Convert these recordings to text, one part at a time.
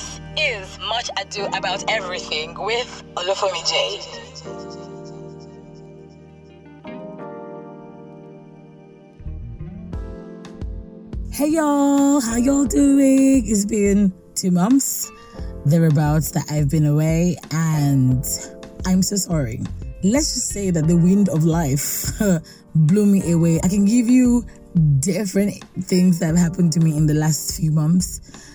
This is Much Ado About Everything with Olufemi J. Hey y'all, how y'all doing? It's been two months thereabouts that I've been away, and I'm so sorry. Let's just say that the wind of life blew me away. I can give you different things that have happened to me in the last few months.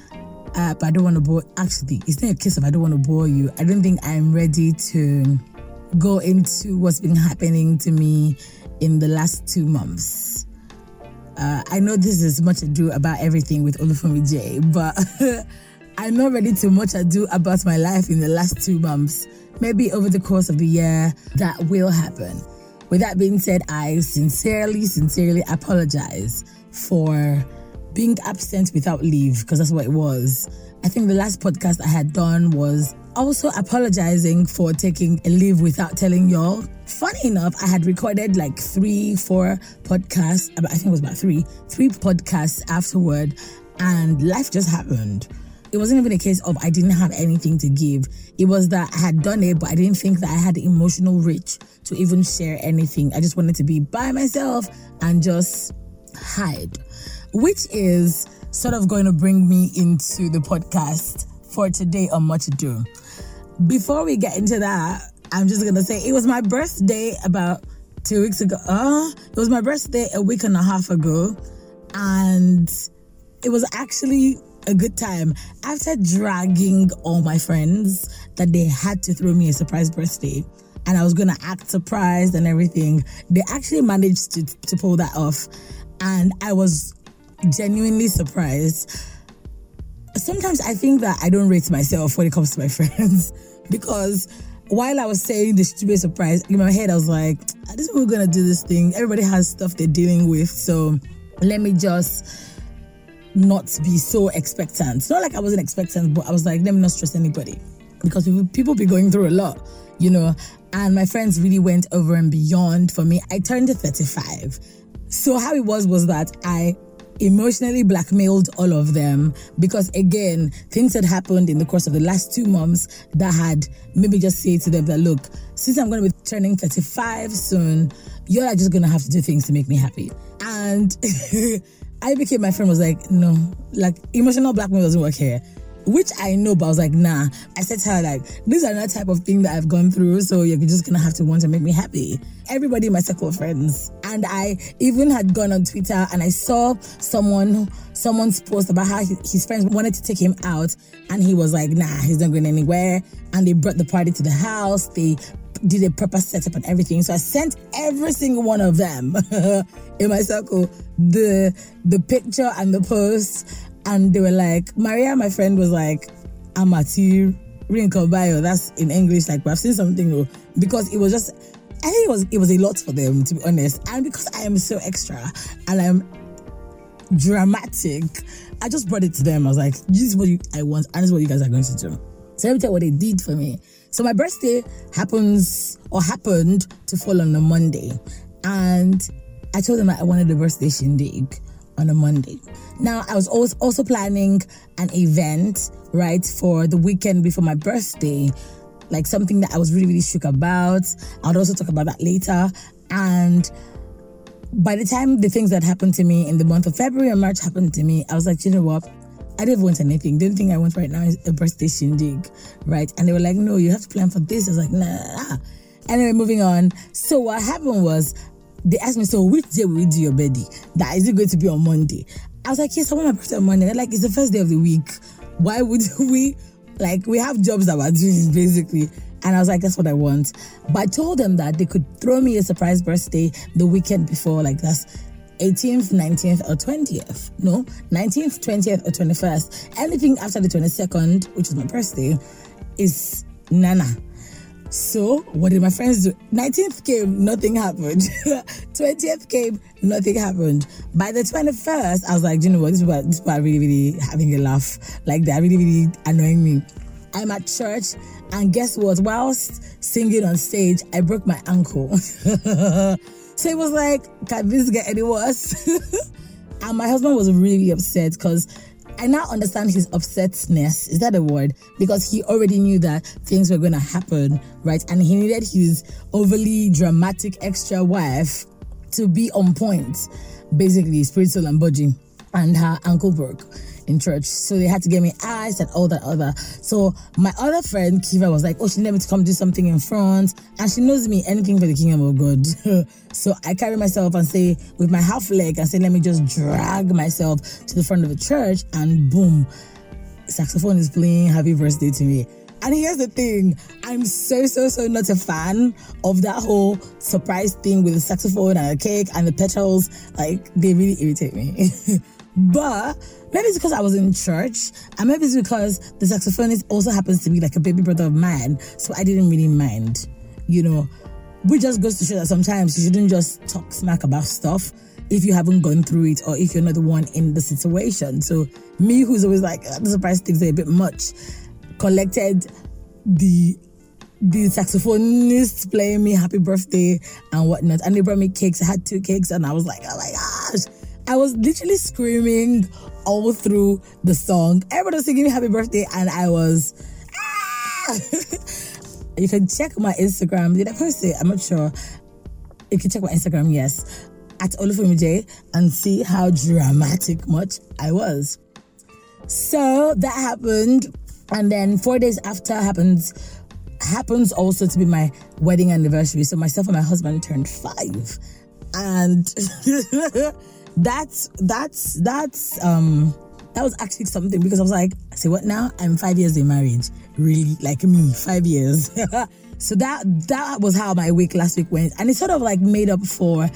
But I don't want to bore. Actually, it's not a case of I don't want to bore you. I don't think I'm ready to go into what's been happening to me in the last two months. Uh, I know this is much ado about everything with Olufemi J, but I'm not ready to much ado about my life in the last two months. Maybe over the course of the year, that will happen. With that being said, I sincerely, sincerely apologize for being absent without leave because that's what it was. I think the last podcast I had done was also apologizing for taking a leave without telling y'all. Funny enough, I had recorded like three, four podcasts. I think it was about three, three podcasts afterward, and life just happened. It wasn't even a case of I didn't have anything to give. It was that I had done it, but I didn't think that I had emotional reach to even share anything. I just wanted to be by myself and just hide, which is sort of going to bring me into the podcast for today on Much Ado. Before we get into that, I'm just going to say it was my birthday about two weeks ago. Uh, it was my birthday a week and a half ago. And it was actually a good time. After dragging all my friends that they had to throw me a surprise birthday, and I was gonna act surprised and everything, they actually managed to, to pull that off. And I was genuinely surprised. Sometimes I think that I don't rate myself when it comes to my friends because while I was saying be a surprise, in my head I was like, this we're gonna do this thing. Everybody has stuff they're dealing with, so let me just not be so expectant. It's not like I wasn't expectant, but I was like, let me not stress anybody because people, people be going through a lot, you know. And my friends really went over and beyond for me. I turned 35. So how it was was that I emotionally blackmailed all of them because again things had happened in the course of the last two months that had maybe just say to them that look since i'm going to be turning 35 soon you're just going to have to do things to make me happy and I became my friend was like, no, like emotional blackmail doesn't work here. Which I know, but I was like, nah. I said to her, like, these are not type of thing that I've gone through, so you're just gonna have to want to make me happy. Everybody in my circle of friends. And I even had gone on Twitter and I saw someone someone's post about how his friends wanted to take him out, and he was like, nah, he's not going anywhere. And they brought the party to the house, they did a proper setup and everything. So I sent every single one of them in my circle the the picture and the post, and they were like, Maria, my friend, was like, I'm at you. bio. That's in English, like, I've seen something because it was just I think it was it was a lot for them to be honest. And because I am so extra and I'm dramatic, I just brought it to them. I was like, this is what you, I want, and this is what you guys are going to do. So let me tell you what they did for me. So my birthday happens or happened to fall on a Monday. And I told them I wanted a birthday shindig on a Monday. Now I was also also planning an event, right, for the weekend before my birthday. Like something that I was really, really shook about. I'll also talk about that later. And by the time the things that happened to me in the month of February and March happened to me, I was like, you know what? I didn't want anything. The only thing I want right now is a birthday shindig, right? And they were like, no, you have to plan for this. I was like, nah. Anyway, moving on. So what happened was they asked me, so which day will we do your birthday? That is it going to be on Monday? I was like, yes, I want my birthday on Monday. They're like, it's the first day of the week. Why would we, like, we have jobs that we're doing basically. And I was like, that's what I want. But I told them that they could throw me a surprise birthday the weekend before, like that's 18th, 19th, or 20th. No, 19th, 20th, or 21st. Anything after the 22nd, which is my birthday, is Nana. So, what did my friends do? 19th came, nothing happened. 20th came, nothing happened. By the 21st, I was like, you know what? These people, these people are really, really having a laugh. Like, they're really, really annoying me. I'm at church, and guess what? Whilst singing on stage, I broke my ankle. So it was like, can this get any worse? and my husband was really upset because I now understand his upsetness. Is that a word? Because he already knew that things were going to happen, right? And he needed his overly dramatic extra wife to be on point, basically, spiritual and body, and her ankle broke in church. So they had to get me ice and all that other. So my other friend, Kiva, was like, oh, she needed me to come do something in front. And she knows me anything for the kingdom of God. so I carry myself and say, with my half leg, and say, let me just drag myself to the front of the church. And boom, saxophone is playing happy birthday to me. And here's the thing I'm so, so, so not a fan of that whole surprise thing with the saxophone and the cake and the petals. Like, they really irritate me. but maybe it's because I was in church, and maybe it's because the saxophonist also happens to be like a baby brother of mine. So I didn't really mind, you know. Which just goes to show that sometimes you shouldn't just talk smack about stuff if you haven't gone through it or if you're not the one in the situation. So me, who's always like, ah, the surprise things are a bit much collected the the saxophonist playing me happy birthday and whatnot. And they brought me cakes. I had two cakes and I was like, oh my gosh. I was literally screaming all through the song. Everybody was singing happy birthday and I was ah! you can check my Instagram. Did I post it? I'm not sure. You can check my Instagram, yes. At Olufemi and see how dramatic much I was. So that happened and then four days after happens happens also to be my wedding anniversary. So myself and my husband turned five. And that's that's that's um that was actually something because I was like, I say what now? I'm five years in marriage. Really? Like me, five years. so that that was how my week last week went. And it sort of like made up for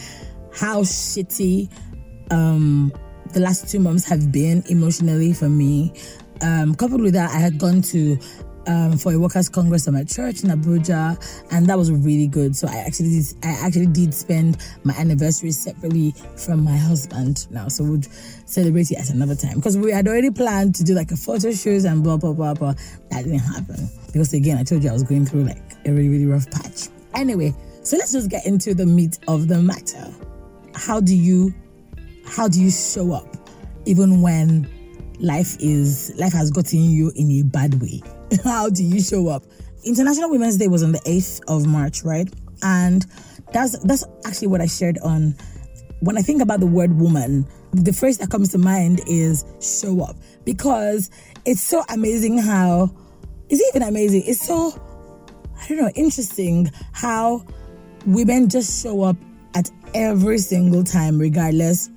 how shitty um the last two months have been emotionally for me. Um, coupled with that, I had gone to um, for a workers' congress at my church in Abuja, and that was really good. So I actually did, I actually did spend my anniversary separately from my husband now, so we'd celebrate it at another time because we had already planned to do like a photo shoot and blah blah blah, but that didn't happen because again, I told you I was going through like a really really rough patch. Anyway, so let's just get into the meat of the matter. How do you how do you show up even when life is life has gotten you in a bad way. How do you show up? International Women's Day was on the 8th of March, right? And that's that's actually what I shared on when I think about the word woman, the phrase that comes to mind is show up because it's so amazing how it's even amazing. It's so I don't know, interesting how women just show up at every single time regardless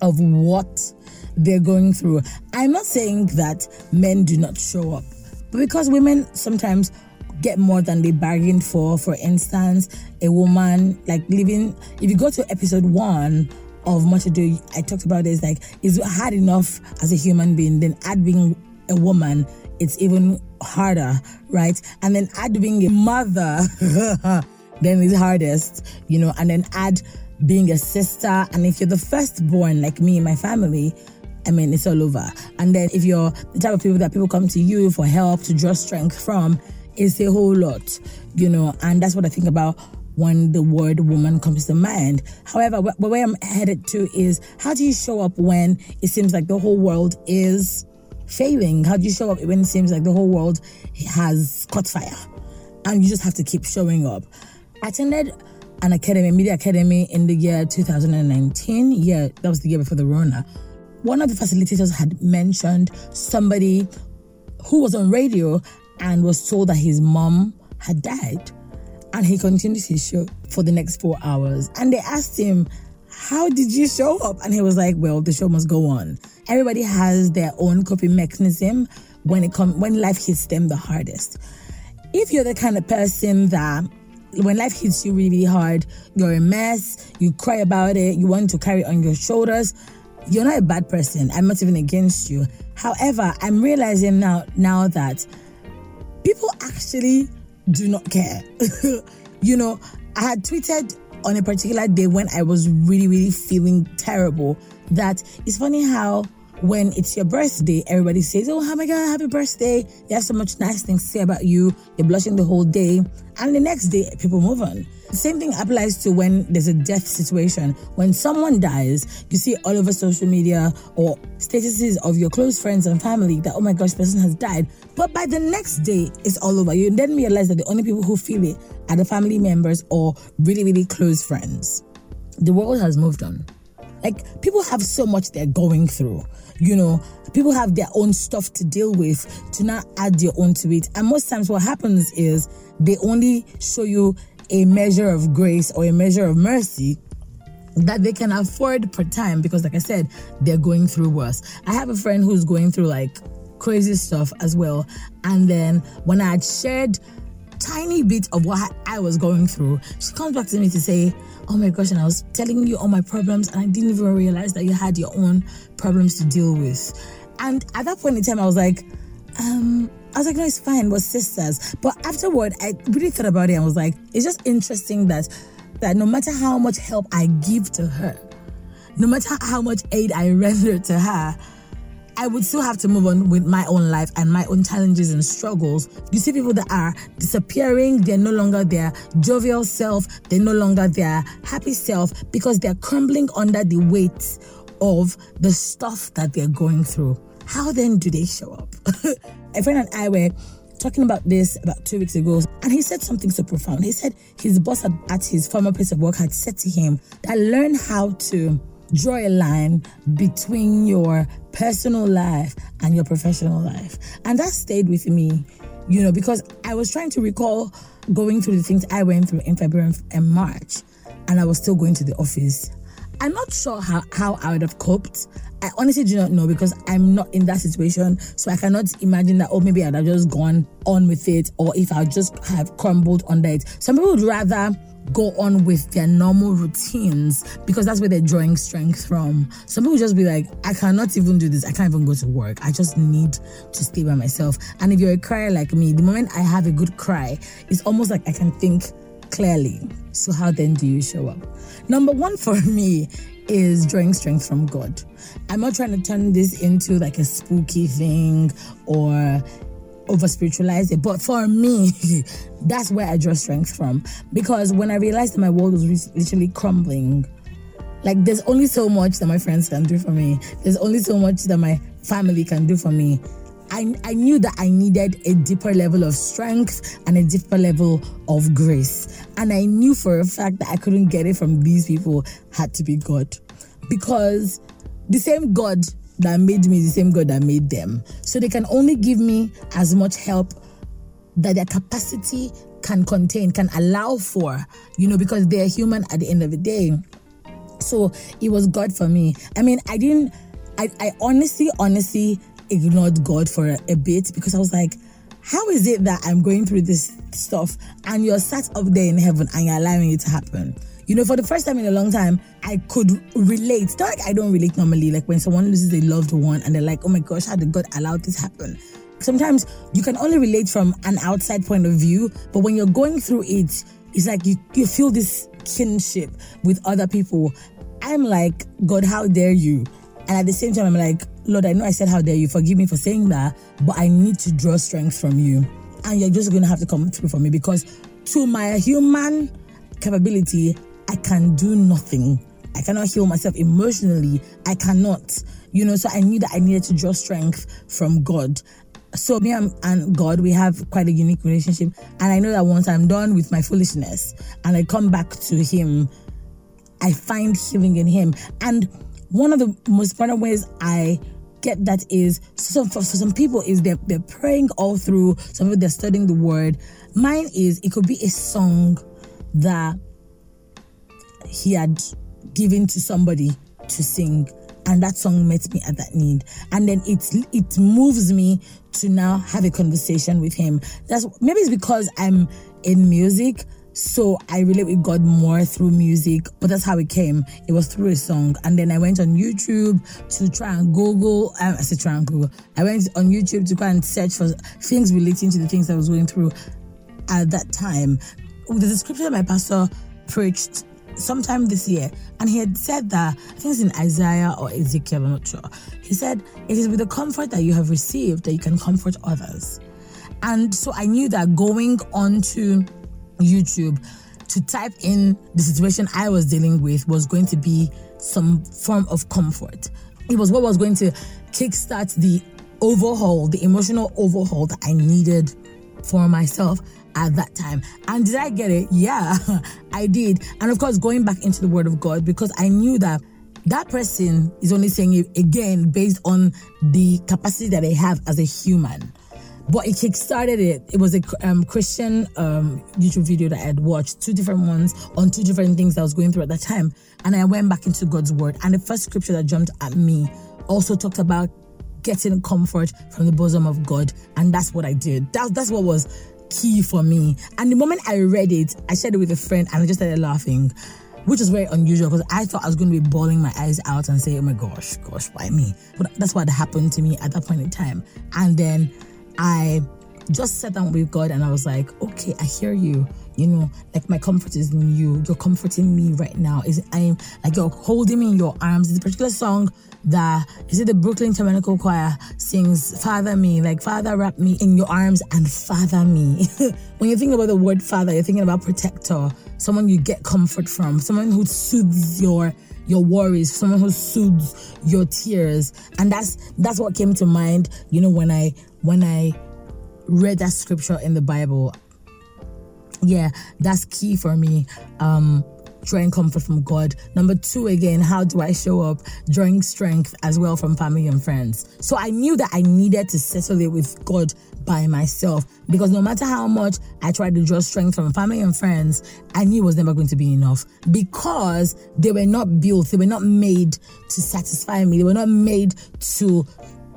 of what they're going through. I'm not saying that men do not show up, but because women sometimes get more than they bargained for. For instance, a woman like living, if you go to episode one of Much Ado, I talked about this, like, it's hard enough as a human being, then add being a woman, it's even harder, right? And then add being a mother, then it's hardest, you know, and then add being a sister. And if you're the firstborn, like me in my family, I mean, it's all over. And then if you're the type of people that people come to you for help to draw strength from, it's a whole lot, you know. And that's what I think about when the word woman comes to mind. However, wh- where I'm headed to is how do you show up when it seems like the whole world is failing? How do you show up when it seems like the whole world has caught fire? And you just have to keep showing up. I attended an academy, media academy in the year 2019. Yeah, that was the year before the Rona one of the facilitators had mentioned somebody who was on radio and was told that his mom had died. And he continued his show for the next four hours. And they asked him, How did you show up? And he was like, Well, the show must go on. Everybody has their own coping mechanism when it comes when life hits them the hardest. If you're the kind of person that when life hits you really, really hard, you're a mess, you cry about it, you want to carry on your shoulders, you're not a bad person. I'm not even against you. However, I'm realizing now now that people actually do not care. you know, I had tweeted on a particular day when I was really, really feeling terrible that it's funny how when it's your birthday, everybody says, Oh, oh my God, happy birthday. They have so much nice things to say about you. You're blushing the whole day. And the next day, people move on. The same thing applies to when there's a death situation. When someone dies, you see all over social media or statuses of your close friends and family that, oh my gosh, person has died. But by the next day, it's all over. You then realize that the only people who feel it are the family members or really, really close friends. The world has moved on. Like people have so much they're going through. You know, people have their own stuff to deal with to not add your own to it. And most times what happens is they only show you a measure of grace or a measure of mercy that they can afford per time because like I said, they're going through worse. I have a friend who's going through like crazy stuff as well. And then when I had shared tiny bit of what I was going through, she comes back to me to say, Oh my gosh, and I was telling you all my problems, and I didn't even realize that you had your own problems to deal with. And at that point in time, I was like, um, I was like, no, it's fine, we're sisters. But afterward, I really thought about it and was like, it's just interesting that that no matter how much help I give to her, no matter how much aid I render to her, I would still have to move on with my own life and my own challenges and struggles. You see people that are disappearing, they're no longer their jovial self, they're no longer their happy self because they're crumbling under the weight of the stuff that they're going through. How then do they show up? a friend and I were talking about this about two weeks ago, and he said something so profound. He said his boss at his former place of work had said to him that learn how to draw a line between your personal life and your professional life. And that stayed with me, you know, because I was trying to recall going through the things I went through in February and March, and I was still going to the office. I'm not sure how, how I would have coped. I honestly do not know because I'm not in that situation. So I cannot imagine that, oh, maybe I'd have just gone on with it or if I just have crumbled under it. Some people would rather go on with their normal routines because that's where they're drawing strength from. Some people just be like, I cannot even do this. I can't even go to work. I just need to stay by myself. And if you're a crier like me, the moment I have a good cry, it's almost like I can think clearly. So, how then do you show up? Number one for me is drawing strength from God. I'm not trying to turn this into like a spooky thing or over spiritualize it, but for me, that's where I draw strength from. Because when I realized that my world was literally crumbling, like there's only so much that my friends can do for me, there's only so much that my family can do for me. I, I knew that I needed a deeper level of strength and a deeper level of grace. And I knew for a fact that I couldn't get it from these people, had to be God. Because the same God that made me the same God that made them. So they can only give me as much help that their capacity can contain, can allow for, you know, because they're human at the end of the day. So it was God for me. I mean, I didn't, I, I honestly, honestly ignored God for a, a bit because I was like, how is it that I'm going through this stuff and you're sat up there in heaven and you're allowing it to happen? You know, for the first time in a long time, I could relate. Not like I don't relate normally, like when someone loses a loved one and they're like, oh my gosh, how did God allow this happen? Sometimes you can only relate from an outside point of view, but when you're going through it, it's like you, you feel this kinship with other people. I'm like, God, how dare you? And at the same time, I'm like, Lord, I know I said how dare you, forgive me for saying that, but I need to draw strength from you. And you're just going to have to come through for me because to my human capability, I can do nothing. I cannot heal myself emotionally. I cannot, you know. So I knew that I needed to draw strength from God. So me and, God, we have quite a unique relationship. And I know that once I'm done with my foolishness and I come back to Him, I find healing in Him. And one of the most important ways I get that is so for, some people is they're, they're praying all through some people they're studying the word mine is it could be a song that he had given to somebody to sing and that song met me at that need and then it it moves me to now have a conversation with him that's maybe it's because i'm in music so I relate with God more through music, but that's how it came. It was through a song. And then I went on YouTube to try and Google. Um, I said try and Google. I went on YouTube to try and search for things relating to the things I was going through at that time. There's a scripture my pastor preached sometime this year, and he had said that I think it's in Isaiah or Ezekiel, I'm not sure. He said, It is with the comfort that you have received that you can comfort others. And so I knew that going onto YouTube to type in the situation I was dealing with was going to be some form of comfort. It was what was going to kickstart the overhaul, the emotional overhaul that I needed for myself at that time. And did I get it? Yeah, I did. And of course, going back into the Word of God because I knew that that person is only saying it again based on the capacity that they have as a human. But it kickstarted it. It was a um, Christian um, YouTube video that I had watched, two different ones on two different things I was going through at that time. And I went back into God's Word. And the first scripture that jumped at me also talked about getting comfort from the bosom of God. And that's what I did. That, that's what was key for me. And the moment I read it, I shared it with a friend and I just started laughing, which is very unusual because I thought I was going to be bawling my eyes out and say, oh my gosh, gosh, why me? But that's what happened to me at that point in time. And then I just sat down with God and I was like, okay, I hear you. You know, like my comfort is in you. You're comforting me right now. Is I'm like you're holding me in your arms. It's a particular song that is it the Brooklyn Tabernacle Choir sings Father me, like Father wrap me in your arms and father me. when you think about the word father, you're thinking about protector, someone you get comfort from, someone who soothes your your worries, someone who soothes your tears. And that's that's what came to mind, you know, when I when I read that scripture in the Bible. Yeah, that's key for me. Um drawing comfort from God. Number two, again, how do I show up? Drawing strength as well from family and friends. So I knew that I needed to settle it with God by myself because no matter how much I tried to draw strength from family and friends, I knew it was never going to be enough because they were not built, they were not made to satisfy me, they were not made to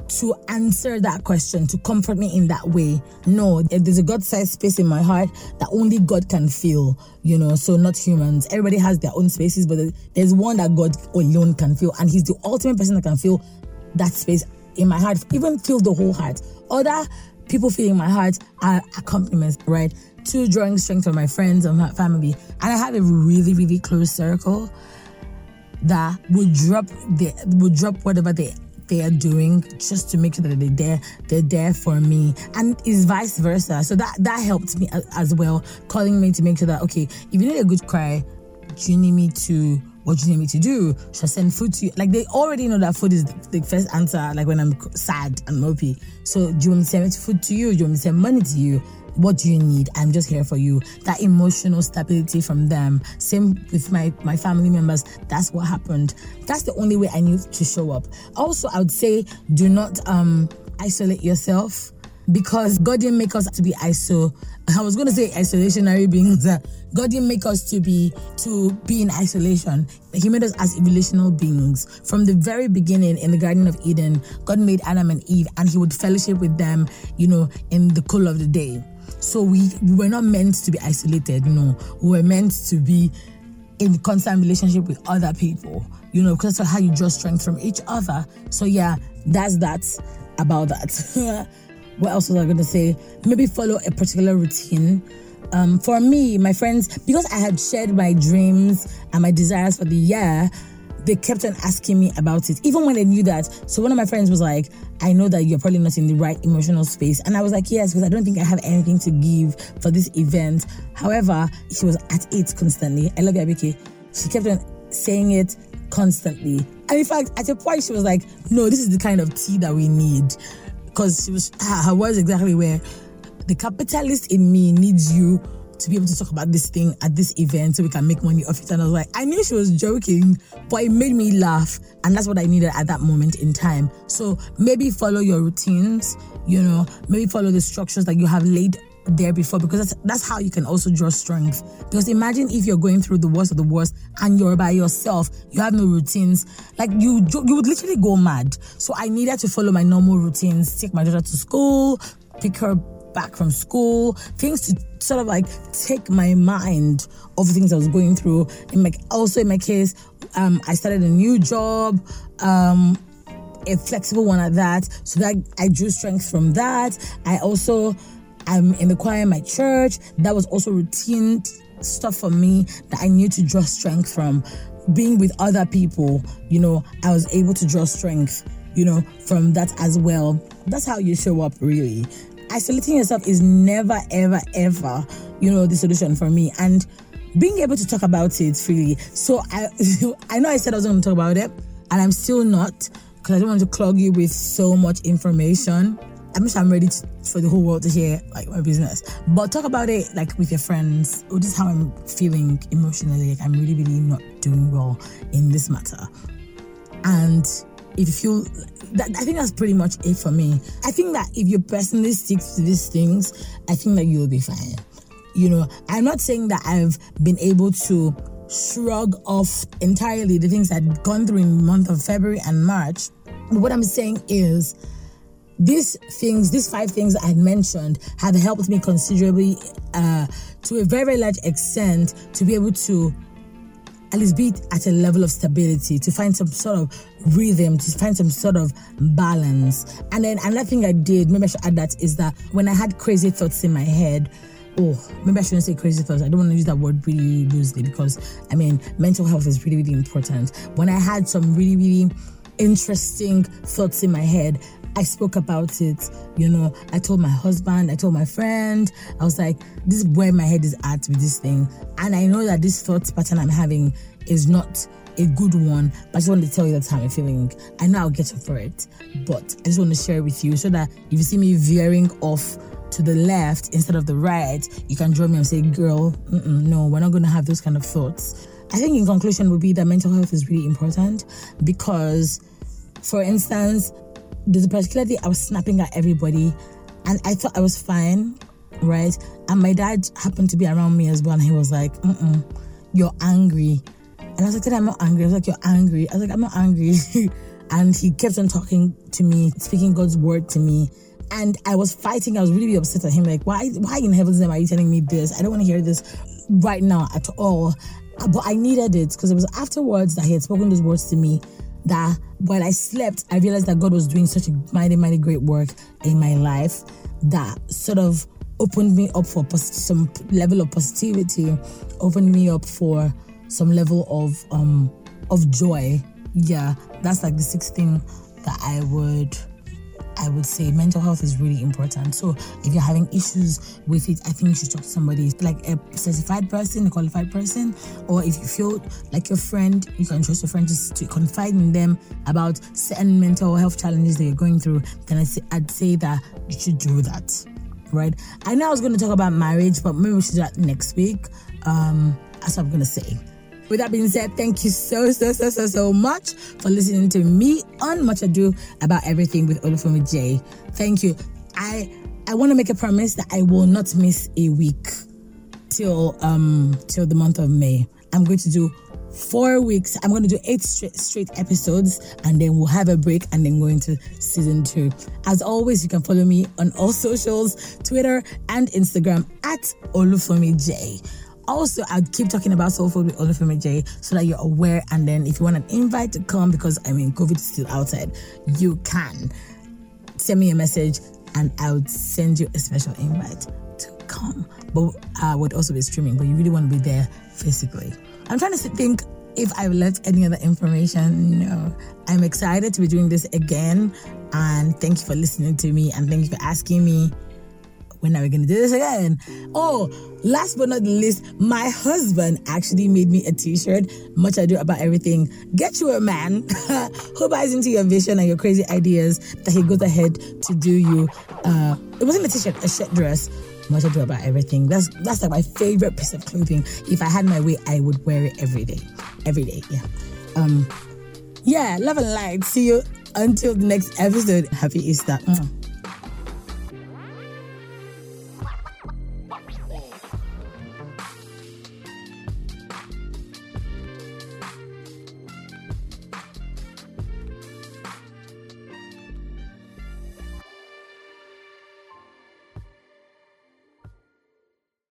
to answer that question, to comfort me in that way. No, there's a God sized space in my heart that only God can fill, you know, so not humans. Everybody has their own spaces, but there's one that God alone can fill, and He's the ultimate person that can fill that space in my heart, even fill the whole heart. Other people feeling my heart are accompaniments, right? To drawing strength from my friends and my family. And I have a really, really close circle that would drop the would drop whatever they they are doing just to make sure that they're there, they're there for me. And it's vice versa. So that that helped me as well, calling me to make sure that okay, if you need a good cry, do you need me to what do you need me to do? Should I send food to you? Like they already know that food is the first answer, like when I'm sad and mopey. So do you want me to send food to you? Do you want me to send money to you? What do you need? I'm just here for you. That emotional stability from them. Same with my my family members. That's what happened. That's the only way i knew to show up. Also i would say do not um isolate yourself because god didn't make us to be iso i was going to say isolationary beings. God didn't make us to be to be in isolation. He made us as relational beings. From the very beginning in the garden of eden god made adam and eve and he would fellowship with them you know in the cool of the day so we, we were not meant to be isolated, no. We were meant to be in constant relationship with other people, you know, because of how you draw strength from each other. So yeah, that's that about that. what else was I to say? Maybe follow a particular routine. Um, for me, my friends, because I had shared my dreams and my desires for the year, they kept on asking me about it, even when they knew that. So one of my friends was like, I know that you're probably not in the right emotional space. And I was like, yes, because I don't think I have anything to give for this event. However, she was at it constantly. I love you, Abike. She kept on saying it constantly. And in fact, at a point, she was like, no, this is the kind of tea that we need. Because she was, her words exactly where the capitalist in me needs you to be able to talk about this thing at this event so we can make money off it. And I was like, I knew she was joking, but it made me laugh. And that's what I needed at that moment in time. So maybe follow your routines, you know, maybe follow the structures that you have laid there before because that's, that's how you can also draw strength. Because imagine if you're going through the worst of the worst and you're by yourself, you have no routines, like you you would literally go mad. So I needed to follow my normal routines, take my daughter to school, pick her back from school, things to sort of like take my mind off things I was going through. In my, also in my case, um, I started a new job, um, a flexible one at that, so that I drew strength from that. I also I'm in the choir in my church. That was also routine stuff for me that I knew to draw strength from. Being with other people, you know, I was able to draw strength, you know, from that as well. That's how you show up, really. Isolating yourself is never, ever, ever, you know, the solution for me. And being able to talk about it freely. So I, I know I said I was going to talk about it, and I'm still not because I don't want to clog you with so much information. I'm sure I'm ready to, for the whole world to hear like my business. But talk about it like with your friends. Oh, this is how I'm feeling emotionally. Like I'm really, really not doing well in this matter. And if you that, I think that's pretty much it for me. I think that if you personally stick to these things, I think that you'll be fine. You know, I'm not saying that I've been able to shrug off entirely the things I'd gone through in the month of February and March. But what I'm saying is these things, these five things I mentioned, have helped me considerably uh, to a very, very large extent to be able to at least be at a level of stability, to find some sort of rhythm, to find some sort of balance. And then another thing I did, maybe I should add that, is that when I had crazy thoughts in my head, oh, maybe I shouldn't say crazy thoughts. I don't want to use that word really loosely because I mean, mental health is really, really important. When I had some really, really interesting thoughts in my head, I spoke about it. You know, I told my husband, I told my friend, I was like, this is where my head is at with this thing. And I know that this thought pattern I'm having is not a good one, but I just want to tell you that's how I'm feeling. I know I'll get over it, but I just want to share it with you so that if you see me veering off to the left instead of the right, you can draw me and say, girl, no, we're not going to have those kind of thoughts. I think in conclusion would be that mental health is really important because, for instance, there's a particular day I was snapping at everybody and I thought I was fine, right? And my dad happened to be around me as well and he was like, Mm-mm, you're angry. And I was like, I'm not angry. I was like, you're angry. I was like, I'm not angry. and he kept on talking to me, speaking God's word to me. And I was fighting. I was really, upset at him. Like, why, why in heaven's name are you telling me this? I don't want to hear this right now at all. But I needed it because it was afterwards that he had spoken those words to me that while I slept, I realized that God was doing such a mighty, mighty great work in my life that sort of opened me up for some level of positivity, opened me up for some level of um of joy. Yeah, that's like the sixth thing that I would I would say mental health is really important. So if you're having issues with it, I think you should talk to somebody like a certified person, a qualified person, or if you feel like your friend, you can trust your friend to, to confide in them about certain mental health challenges that you're going through. Then I say, I'd say that you should do that. Right? I know I was going to talk about marriage, but maybe we should do that next week. Um, that's what I'm going to say. With that being said, thank you so, so, so, so, so much for listening to me on Much Ado About Everything with Olufemi J. Thank you. I I want to make a promise that I will not miss a week till um till the month of May. I'm going to do four weeks. I'm going to do eight straight, straight episodes and then we'll have a break and then go into season two. As always, you can follow me on all socials Twitter and Instagram at Olufemi J. Also, I'll keep talking about soul food with Olufemi J so that you're aware. And then, if you want an invite to come, because I mean, COVID is still outside, you can send me a message and I would send you a special invite to come. But I would also be streaming, but you really want to be there physically. I'm trying to think if I've left any other information. No. I'm excited to be doing this again. And thank you for listening to me and thank you for asking me when are we going to do this again? Oh, last but not least, my husband actually made me a t shirt. Much ado about everything. Get you a man who buys into your vision and your crazy ideas that he goes ahead to do you. Uh, it wasn't a t shirt, a shirt dress. Much ado about everything. That's that's like my favorite piece of clothing. If I had my way, I would wear it every day. Every day, yeah. Um, yeah, love and light. See you until the next episode. Happy Easter. Mm.